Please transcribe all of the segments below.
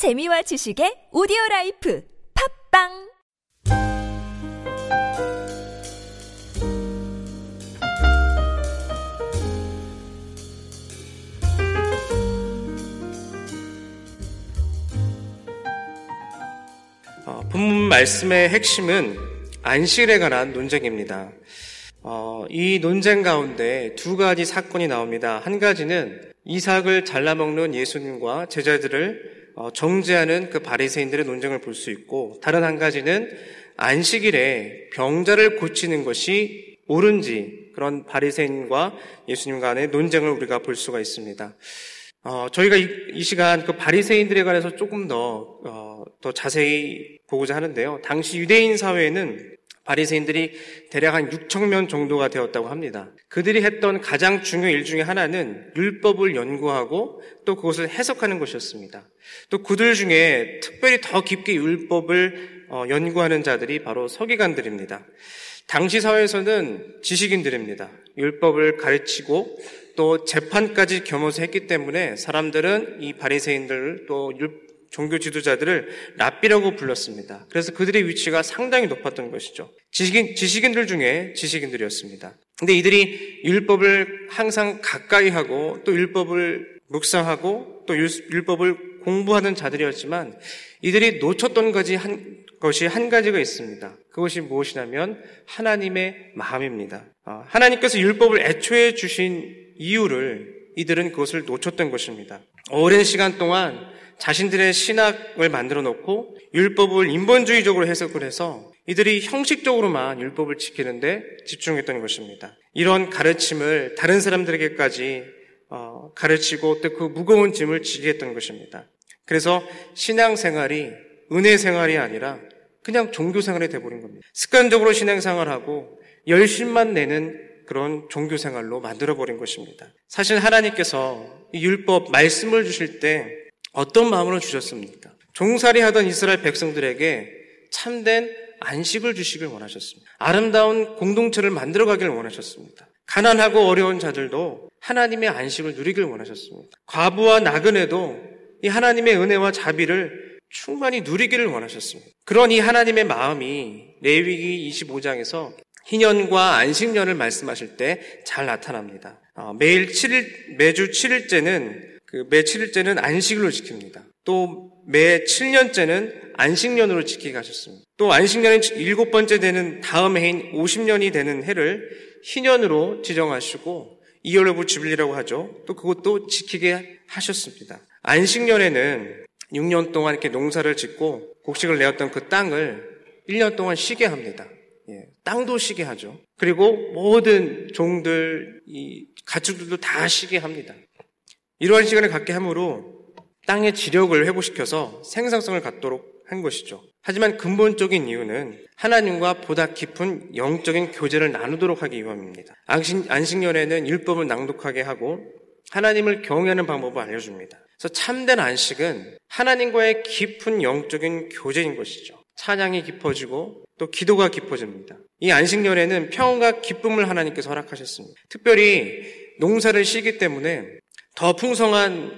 재미와 지식의 오디오 life 팟빵 어, 본문 말씀의 핵심은 안식일에 관한 논쟁입니다. 어, 이 논쟁 가운데 두 가지 사건이 나옵니다. 한 가지는 이삭을 잘라먹는 예수님과 제자들을 어, 정죄하는 그 바리새인들의 논쟁을 볼 수 있고 다른 한 가지는 안식일에 병자를 고치는 것이 옳은지 그런 바리새인과 예수님 간의 논쟁을 우리가 볼 수가 있습니다. 어, 저희가 이, 이, 시간 그 바리새인들에 관해서 조금 더, 어, 더 자세히 보고자 하는데요. 당시 유대인 사회에는 바리새인들이 대략 한 6천 명 정도가 되었다고 합니다. 그들이 했던 가장 중요한 일 중에 하나는 율법을 연구하고 또 그것을 해석하는 것이었습니다. 또 그들 중에 특별히 더 깊게 율법을 어, 연구하는 자들이 바로 서기관들입니다. 당시 사회에서는 지식인들입니다. 율법을 가르치고 또 재판까지 겸해서 했기 때문에 사람들은 이 바리새인들 또 종교 지도자들을 랍비라고 불렀습니다. 그래서 그들의 위치가 상당히 높았던 것이죠. 지식인, 지식인들 중에 지식인들이었습니다. 근데 이들이 율법을 항상 가까이 하고 또 율법을 묵상하고 또 율법을 공부하는 자들이었지만 이들이 놓쳤던 것이 한, 것이 한 가지가 있습니다. 그것이 무엇이냐면 하나님의 마음입니다. 어, 하나님께서 율법을 애초에 주신 이유를 이들은 그것을 놓쳤던 것입니다. 오랜 시간 동안 자신들의 신학을 만들어 놓고 율법을 인본주의적으로 해석을 해서 이들이 형식적으로만 율법을 지키는데 집중했던 것입니다. 이런 가르침을 다른 사람들에게까지 어, 가르치고 또 그 무거운 짐을 지게 했던 것입니다. 그래서 신앙생활이 은혜 생활이 아니라 그냥 종교 생활이 돼버린 겁니다. 습관적으로 신앙생활하고 열심만 내는 그런 종교 생활로 만들어버린 것입니다. 사실 하나님께서 율법 말씀을 주실 때 어떤 마음으로 주셨습니까? 종살이 하던 이스라엘 백성들에게 참된 안식을 주시길 원하셨습니다. 아름다운 공동체를 만들어 가기를 원하셨습니다. 가난하고 어려운 자들도 하나님의 안식을 누리길 원하셨습니다. 과부와 나그네도 이 하나님의 은혜와 자비를 충만히 누리기를 원하셨습니다. 그런 이 하나님의 마음이 레위기 25장에서 희년과 안식년을 말씀하실 때 잘 나타납니다. 어, 매일 7일, 매주 7일째는 그 매 7일째는 안식일로 지킵니다. 또 매 7년째는 안식년으로 지키게 하셨습니다. 또 안식년이 일곱 번째 되는 다음 해인 50년이 되는 해를 희년으로 지정하시고 이열로부 주빌리라고 하죠. 또 그것도 지키게 하셨습니다. 안식년에는 6년 동안 이렇게 농사를 짓고 곡식을 내었던 그 땅을 1년 동안 쉬게 합니다. 예, 땅도 쉬게 하죠. 그리고 모든 종들, 이 가축들도 다 쉬게 합니다. 이러한 시간을 갖게 함으로 땅의 지력을 회복시켜서 생산성을 갖도록 한 것이죠. 하지만 근본적인 이유는 하나님과 보다 깊은 영적인 교제를 나누도록 하기 위함입니다. 안식, 안식 년에는 율법을 낭독하게 하고 하나님을 경외하는 방법을 알려줍니다. 그래서 참된 안식은 하나님과의 깊은 영적인 교제인 것이죠. 찬양이 깊어지고 또 기도가 깊어집니다. 이 안식년에는 평안과 기쁨을 하나님께서 허락하셨습니다. 특별히 농사를 쉬기 때문에 더 풍성한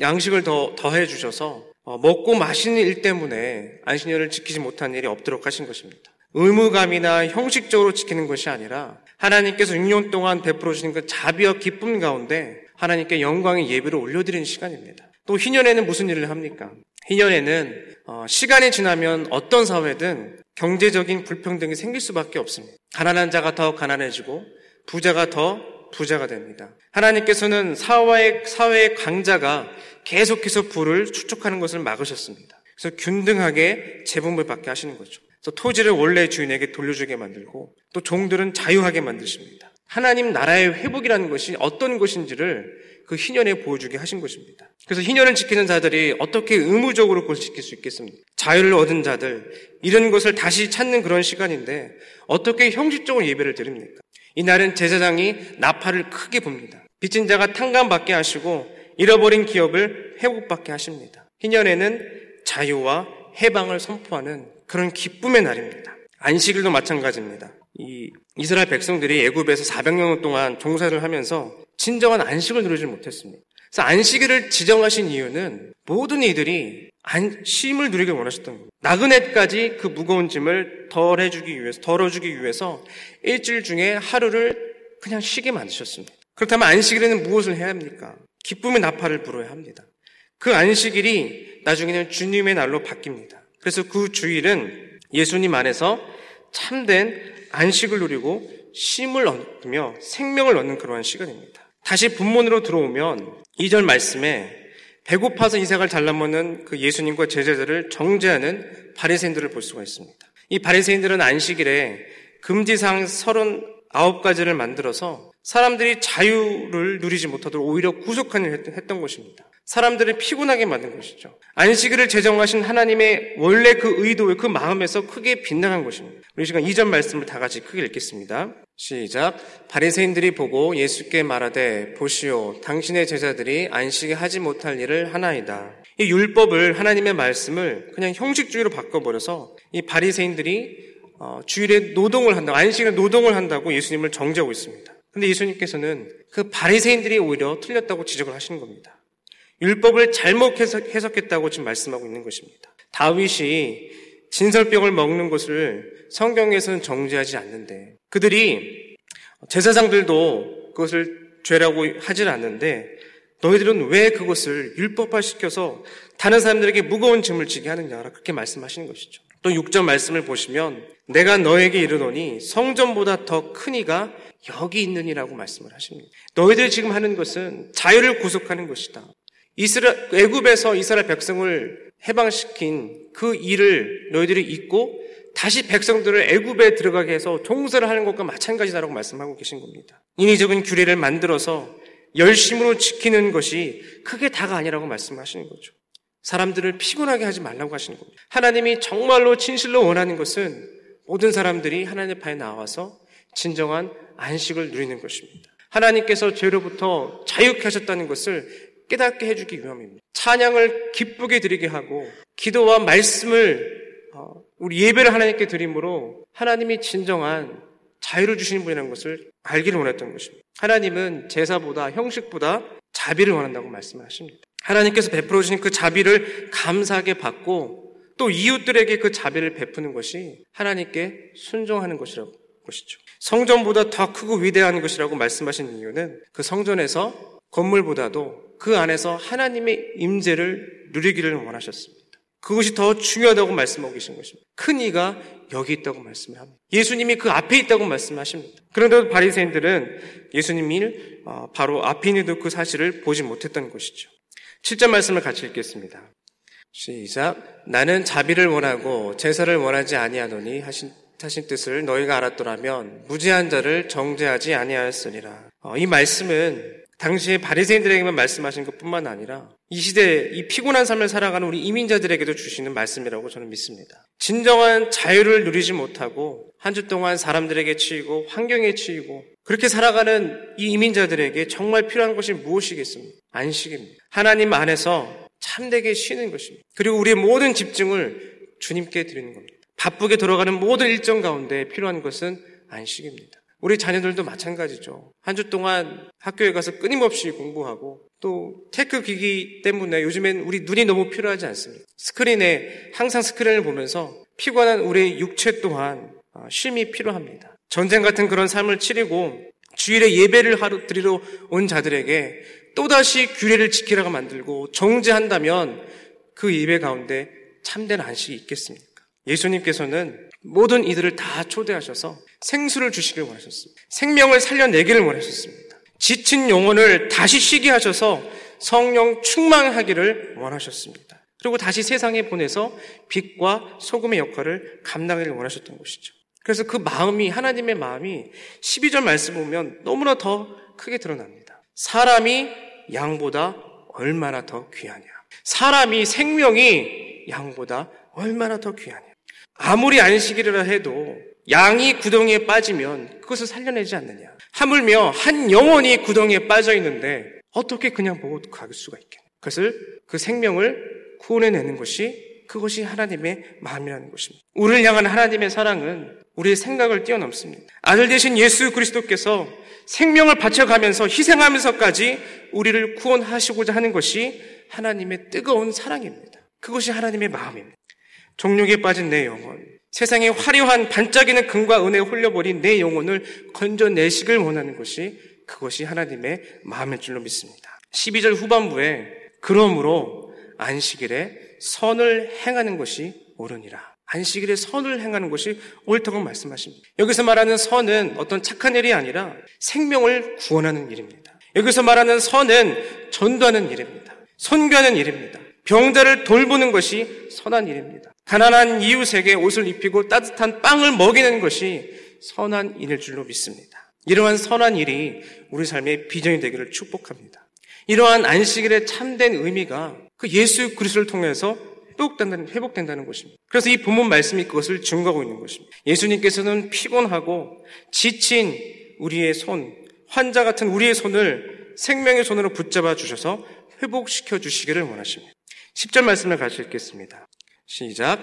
양식을 더 더해 주셔서 어, 먹고 마시는 일 때문에 안식년을 지키지 못한 일이 없도록 하신 것입니다. 의무감이나 형식적으로 지키는 것이 아니라 하나님께서 6년 동안 베풀어 주신 그 자비와 기쁨 가운데 하나님께 영광의 예배를 올려드리는 시간입니다. 또 희년에는 무슨 일을 합니까? 희년에는 어, 시간이 지나면 어떤 사회든 경제적인 불평등이 생길 수밖에 없습니다. 가난한 자가 더 가난해지고 부자가 더 부자가 됩니다. 하나님께서는 사회의, 사회의 강자가 계속해서 부를 축적하는 것을 막으셨습니다. 그래서 균등하게 재분을 받게 하시는 거죠. 그래서 토지를 원래 주인에게 돌려주게 만들고 또 종들은 자유하게 만드십니다. 하나님 나라의 회복이라는 것이 어떤 것인지를 그 희년에 보여주게 하신 것입니다. 그래서 희년을 지키는 자들이 어떻게 의무적으로 그걸 지킬 수 있겠습니까? 자유를 얻은 자들, 이런 것을 다시 찾는 그런 시간인데 어떻게 형식적으로 예배를 드립니까? 이날은 제사장이 나팔을 크게 붑니다. 빚진 자가 탕감받게 하시고 잃어버린 기업을 회복받게 하십니다. 희년에는 자유와 해방을 선포하는 그런 기쁨의 날입니다. 안식일도 마찬가지입니다. 이 이스라엘 백성들이 애굽에서 400년 동안 종사를 하면서 진정한 안식을 누리지 못했습니다. 그래서 안식일을 지정하신 이유는 모든 이들이 안, 쉼을 누리길 원하셨던 겁니다. 나그네까지 그 무거운 짐을 덜해주기 위해서, 덜어주기 위해서 일주일 중에 하루를 그냥 쉬게 만드셨습니다. 그렇다면 안식일에는 무엇을 해야 합니까? 기쁨의 나팔을 불어야 합니다. 그 안식일이 나중에는 주님의 날로 바뀝니다. 그래서 그 주일은 예수님 안에서 참된 안식을 누리고 쉼을 얻으며 생명을 얻는 그러한 시간입니다. 다시 본문으로 들어오면 2절 말씀에 배고파서 이삭을 잘라먹는 그 예수님과 제자들을 정죄하는 바리새인들을 볼 수가 있습니다. 이 바리새인들은 안식일에 금지상 39가지를 만들어서 사람들이 자유를 누리지 못하도록 오히려 구속하는 일을 했던 것입니다. 사람들을 피곤하게 만든 것이죠. 안식일을 제정하신 하나님의 원래 그 의도의 그 마음에서 크게 빗나간 것입니다. 우리 시간 이전 말씀을 다 같이 크게 읽겠습니다. 시작. 바리새인들이 보고 예수께 말하되 보시오 당신의 제자들이 안식에 하지 못할 일을 하나이다. 이 율법을 하나님의 말씀을 그냥 형식주의로 바꿔버려서 이 바리새인들이 어, 주일에 노동을 한다, 안식일에 노동을 한다고 예수님을 정죄하고 있습니다. 근데 예수님께서는 그 바리새인들이 오히려 틀렸다고 지적을 하시는 겁니다. 율법을 잘못 해석했다고 지금 말씀하고 있는 것입니다. 다윗이 진설병을 먹는 것을 성경에서는 정죄하지 않는데 그들이 제사장들도 그것을 죄라고 하질 않는데 너희들은 왜 그것을 율법화시켜서 다른 사람들에게 무거운 짐을 지게 하느냐 그렇게 말씀하시는 것이죠. 또 6절 말씀을 보시면 내가 너에게 이르노니 성전보다 더 큰 이가 여기 있느니라고 말씀을 하십니다. 너희들 지금 하는 것은 자유를 구속하는 것이다. 이스라 애굽에서 이스라엘 백성을 해방시킨 그 일을 너희들이 잊고 다시 백성들을 애굽에 들어가게 해서 종사를 하는 것과 마찬가지다라고 말씀하고 계신 겁니다. 인위적인 규례를 만들어서 열심으로 지키는 것이 크게 다가 아니라고 말씀하시는 거죠. 사람들을 피곤하게 하지 말라고 하시는 겁니다. 하나님이 정말로 진실로 원하는 것은 모든 사람들이 하나님 앞에 나와서 진정한 안식을 누리는 것입니다. 하나님께서 죄로부터 자유케 하셨다는 것을 깨닫게 해주기 위함입니다. 찬양을 기쁘게 드리게 하고 기도와 말씀을 어, 우리 예배를 하나님께 드림으로 하나님이 진정한 자유를 주시는 분이라는 것을 알기를 원했던 것입니다. 하나님은 제사보다 형식보다 자비를 원한다고 말씀하십니다. 하나님께서 베풀어 주신 그 자비를 감사하게 받고 또 이웃들에게 그 자비를 베푸는 것이 하나님께 순종하는 것이라고 것이죠. 성전보다 더 크고 위대한 것이라고 말씀하신 이유는 그 성전에서 건물보다도 그 안에서 하나님의 임재를 누리기를 원하셨습니다. 그것이 더 중요하다고 말씀하고 계신 것입니다. 큰 이가 여기 있다고 말씀을 합니다. 예수님이 그 앞에 있다고 말씀하십니다. 그런데도 바리새인들은 예수님이 어, 바로 앞에 있는 그 사실을 보지 못했던 것이죠. 7절 말씀을 같이 읽겠습니다. 시작. 나는 자비를 원하고 제사를 원하지 아니하노니 하신 하신 뜻을 너희가 알았더라면 무지한 자를 정죄하지 아니하였으리라. 어, 이 말씀은 당시에 바리새인들에게만 말씀하신 것뿐만 아니라 이 시대 이 피곤한 삶을 살아가는 우리 이민자들에게도 주시는 말씀이라고 저는 믿습니다. 진정한 자유를 누리지 못하고 한 주 동안 사람들에게 치이고 환경에 치이고 그렇게 살아가는 이 이민자들에게 정말 필요한 것이 무엇이겠습니까? 안식입니다. 하나님 안에서 참되게 쉬는 것입니다. 그리고 우리의 모든 집중을 주님께 드리는 겁니다. 바쁘게 돌아가는 모든 일정 가운데 필요한 것은 안식입니다. 우리 자녀들도 마찬가지죠. 한 주 동안 학교에 가서 끊임없이 공부하고 또 tech 기기 때문에 요즘엔 우리 눈이 너무 피로하지 않습니까. 스크린에 항상 스크린을 보면서 피곤한 우리 육체 또한 아, 쉼이 필요합니다. 전쟁 같은 그런 삶을 치르고 주일에 예배를 하러 드리러 온 자들에게 또다시 규례를 지키라고 만들고 정죄한다면 그 예배 가운데 참된 안식이 있겠습니까? 예수님께서는 모든 이들을 다 초대하셔서 생수를 주시길 원하셨습니다. 생명을 살려내기를 원하셨습니다. 지친 영혼을 다시 쉬게 하셔서 성령 충만하기를 원하셨습니다. 그리고 다시 세상에 보내서 빛과 소금의 역할을 감당하기를 원하셨던 것이죠. 그래서 그 마음이, 하나님의 마음이 12절 말씀 보면 너무나 더 크게 드러납니다. 사람이 양보다 얼마나 더 귀하냐. 사람이 생명이 양보다 얼마나 더 귀하냐. 아무리 안식일이라 해도 양이 구덩이에 빠지면 그것을 살려내지 않느냐. 하물며 한 영혼이 구덩이에 빠져 있는데 어떻게 그냥 보고 갈 수가 있겠냐. 그것을 그 생명을 구원해내는 것이 그것이 하나님의 마음이라는 것입니다. 우리를 향한 하나님의 사랑은 우리의 생각을 뛰어넘습니다. 아들 대신 예수 그리스도께서 생명을 바쳐가면서 희생하면서까지 우리를 구원하시고자 하는 것이 하나님의 뜨거운 사랑입니다. 그것이 하나님의 마음입니다. 종욕에 빠진 내 영혼, 세상의 화려한 반짝이는 금과 은혜에 홀려버린 내 영혼을 건져내시길 원하는 것이 그것이 하나님의 마음일 줄로 믿습니다. 12절 후반부에 그러므로 안식일에 선을 행하는 것이 옳으니라. 안식일에 선을 행하는 것이 옳다고 말씀하십니다. 여기서 말하는 선은 어떤 착한 일이 아니라 생명을 구원하는 일입니다. 여기서 말하는 선은 전도하는 일입니다. 선교하는 일입니다. 병자를 돌보는 것이 선한 일입니다. 가난한 이웃에게 옷을 입히고 따뜻한 빵을 먹이는 것이 선한 일일 줄로 믿습니다. 이러한 선한 일이 우리 삶의 비전이 되기를 축복합니다. 이러한 안식일의 참된 의미가 그 예수 그리스도를 통해서 회복된다는, 회복된다는 것입니다. 그래서 이 본문 말씀이 그것을 증거하고 있는 것입니다. 예수님께서는 피곤하고 지친 우리의 손, 환자 같은 우리의 손을 생명의 손으로 붙잡아 주셔서 회복시켜 주시기를 원하십니다. 10절 말씀을 같이 읽겠습니다. 시작.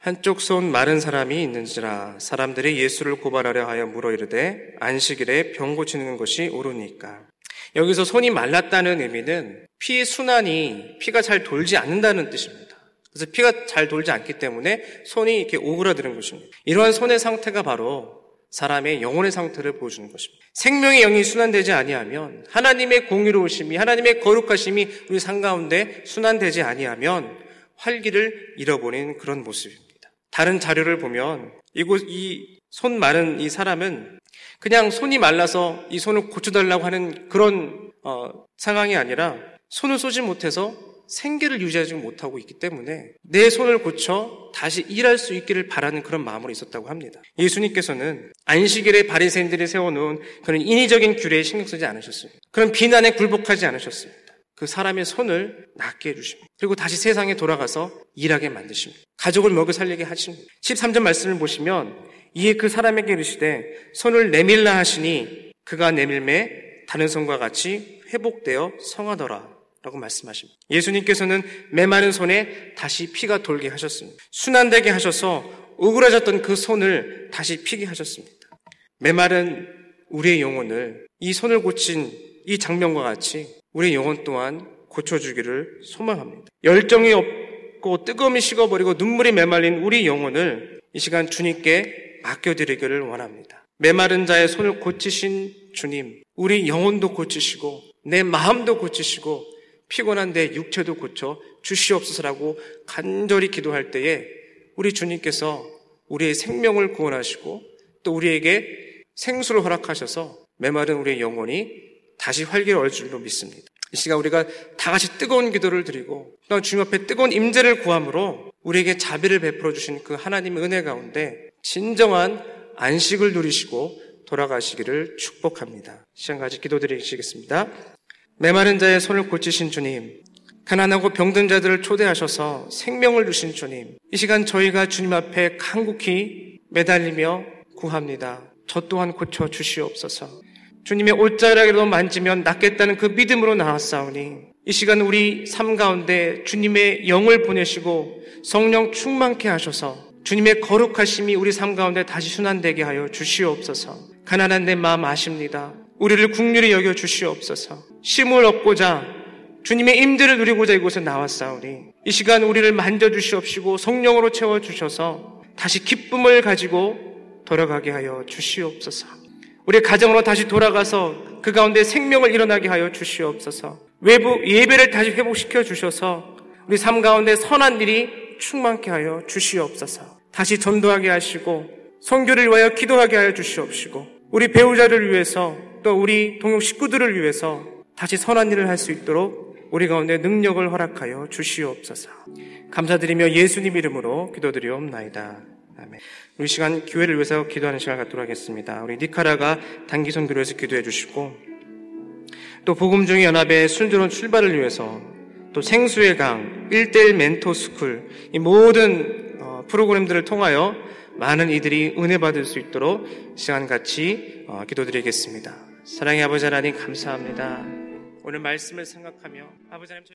한쪽 손 마른 사람이 있는지라 사람들이 예수를 고발하려 하여 물어 이르되 안식일에 병 고치는 것이 옳으니까. 여기서 손이 말랐다는 의미는 피 순환이 피가 잘 돌지 않는다는 뜻입니다. 그래서 피가 잘 돌지 않기 때문에 손이 이렇게 오그라드는 것입니다. 이러한 손의 상태가 바로 사람의 영혼의 상태를 보여주는 것입니다. 생명의 영이 순환되지 아니하면 하나님의 공의로우심이 하나님의 거룩하심이 우리 상 가운데 순환되지 아니하면 활기를 잃어버리는 그런 모습입니다. 다른 자료를 보면 이곳 이 손 마른 이 사람은 그냥 손이 말라서 이 손을 고쳐달라고 하는 그런 어, 상황이 아니라 손을 쏘지 못해서 생계를 유지하지 못하고 있기 때문에 내 손을 고쳐 다시 일할 수 있기를 바라는 그런 마음으로 있었다고 합니다. 예수님께서는 안식일에 바리새인들이 세워놓은 그런 인위적인 규례에 신경 쓰지 않으셨습니다. 그런 비난에 굴복하지 않으셨습니다. 그 사람의 손을 낫게 해주십니다. 그리고 다시 세상에 돌아가서 일하게 만드십니다. 가족을 먹여 살리게 하십니다. 13절 말씀을 보시면 이에 그 사람에게 이르시되 손을 내밀라 하시니 그가 내밀매 다른 손과 같이 회복되어 성하더라. 라고 말씀하십니다. 예수님께서는 메마른 손에 다시 피가 돌게 하셨습니다. 순환되게 하셔서 오그라졌던 그 손을 다시 피게 하셨습니다. 메마른 우리의 영혼을 이 손을 고친 이 장면과 같이 우리의 영혼 또한 고쳐주기를 소망합니다. 열정이 없고 뜨거움이 식어버리고 눈물이 메말린 우리 영혼을 이 시간 주님께 맡겨드리기를 원합니다. 메마른 자의 손을 고치신 주님, 우리 영혼도 고치시고 내 마음도 고치시고 피곤한 내 육체도 고쳐 주시옵소서라고 간절히 기도할 때에 우리 주님께서 우리의 생명을 구원하시고 또 우리에게 생수를 허락하셔서 메마른 우리의 영혼이 다시 활기를 얻을 줄로 믿습니다. 이 시간 우리가 다 같이 뜨거운 기도를 드리고 또 주님 앞에 뜨거운 임재를 구함으로 우리에게 자비를 베풀어 주신 그 하나님의 은혜 가운데 진정한 안식을 누리시고 돌아가시기를 축복합니다. 시간 가지 기도드리시겠습니다. 메마른 자의 손을 고치신 주님, 가난하고 병든 자들을 초대하셔서 생명을 주신 주님, 이 시간 저희가 주님 앞에 간곡히 매달리며 구합니다. 저 또한 고쳐 주시옵소서. 주님의 옷자락이라도 만지면 낫겠다는 그 믿음으로 나왔사오니 이 시간 우리 삶 가운데 주님의 영을 보내시고 성령 충만케 하셔서 주님의 거룩하심이 우리 삶 가운데 다시 순환되게 하여 주시옵소서. 가난한 내 마음 아십니다. 우리를 국률이 여겨 주시옵소서. 심을 얻고자 주님의 임들을 누리고자 이곳에 나왔사오니 이 시간 우리를 만져 주시옵시고 성령으로 채워 주셔서 다시 기쁨을 가지고 돌아가게 하여 주시옵소서. 우리 가정으로 다시 돌아가서 그 가운데 생명을 일어나게 하여 주시옵소서. 외부 예배를 다시 회복시켜 주셔서 우리 삶 가운데 선한 일이 충만케 하여 주시옵소서. 다시 전도하게 하시고 선교를 위하여 기도하게 하여 주시옵시고 우리 배우자를 위해서 또 우리 동역 식구들을 위해서 다시 선한 일을 할 수 있도록 우리 가운데 능력을 허락하여 주시옵소서. 감사드리며 예수님 이름으로 기도드리옵나이다. 아멘. 우리 시간 교회를 위해서 기도하는 시간을 갖도록 하겠습니다. 우리 니카라과 단기 선교를 위해서 기도해 주시고 또 복음 중의 연합의 순조로운 출발을 위해서 또 생수의 강, 1대1 멘토 스쿨 이 모든 어, 프로그램들을 통하여 많은 이들이 은혜 받을 수 있도록 시간 같이 어, 기도드리겠습니다. 사랑의 아버지 하나님 감사합니다. 오늘 말씀을 생각하며 아버지 하나님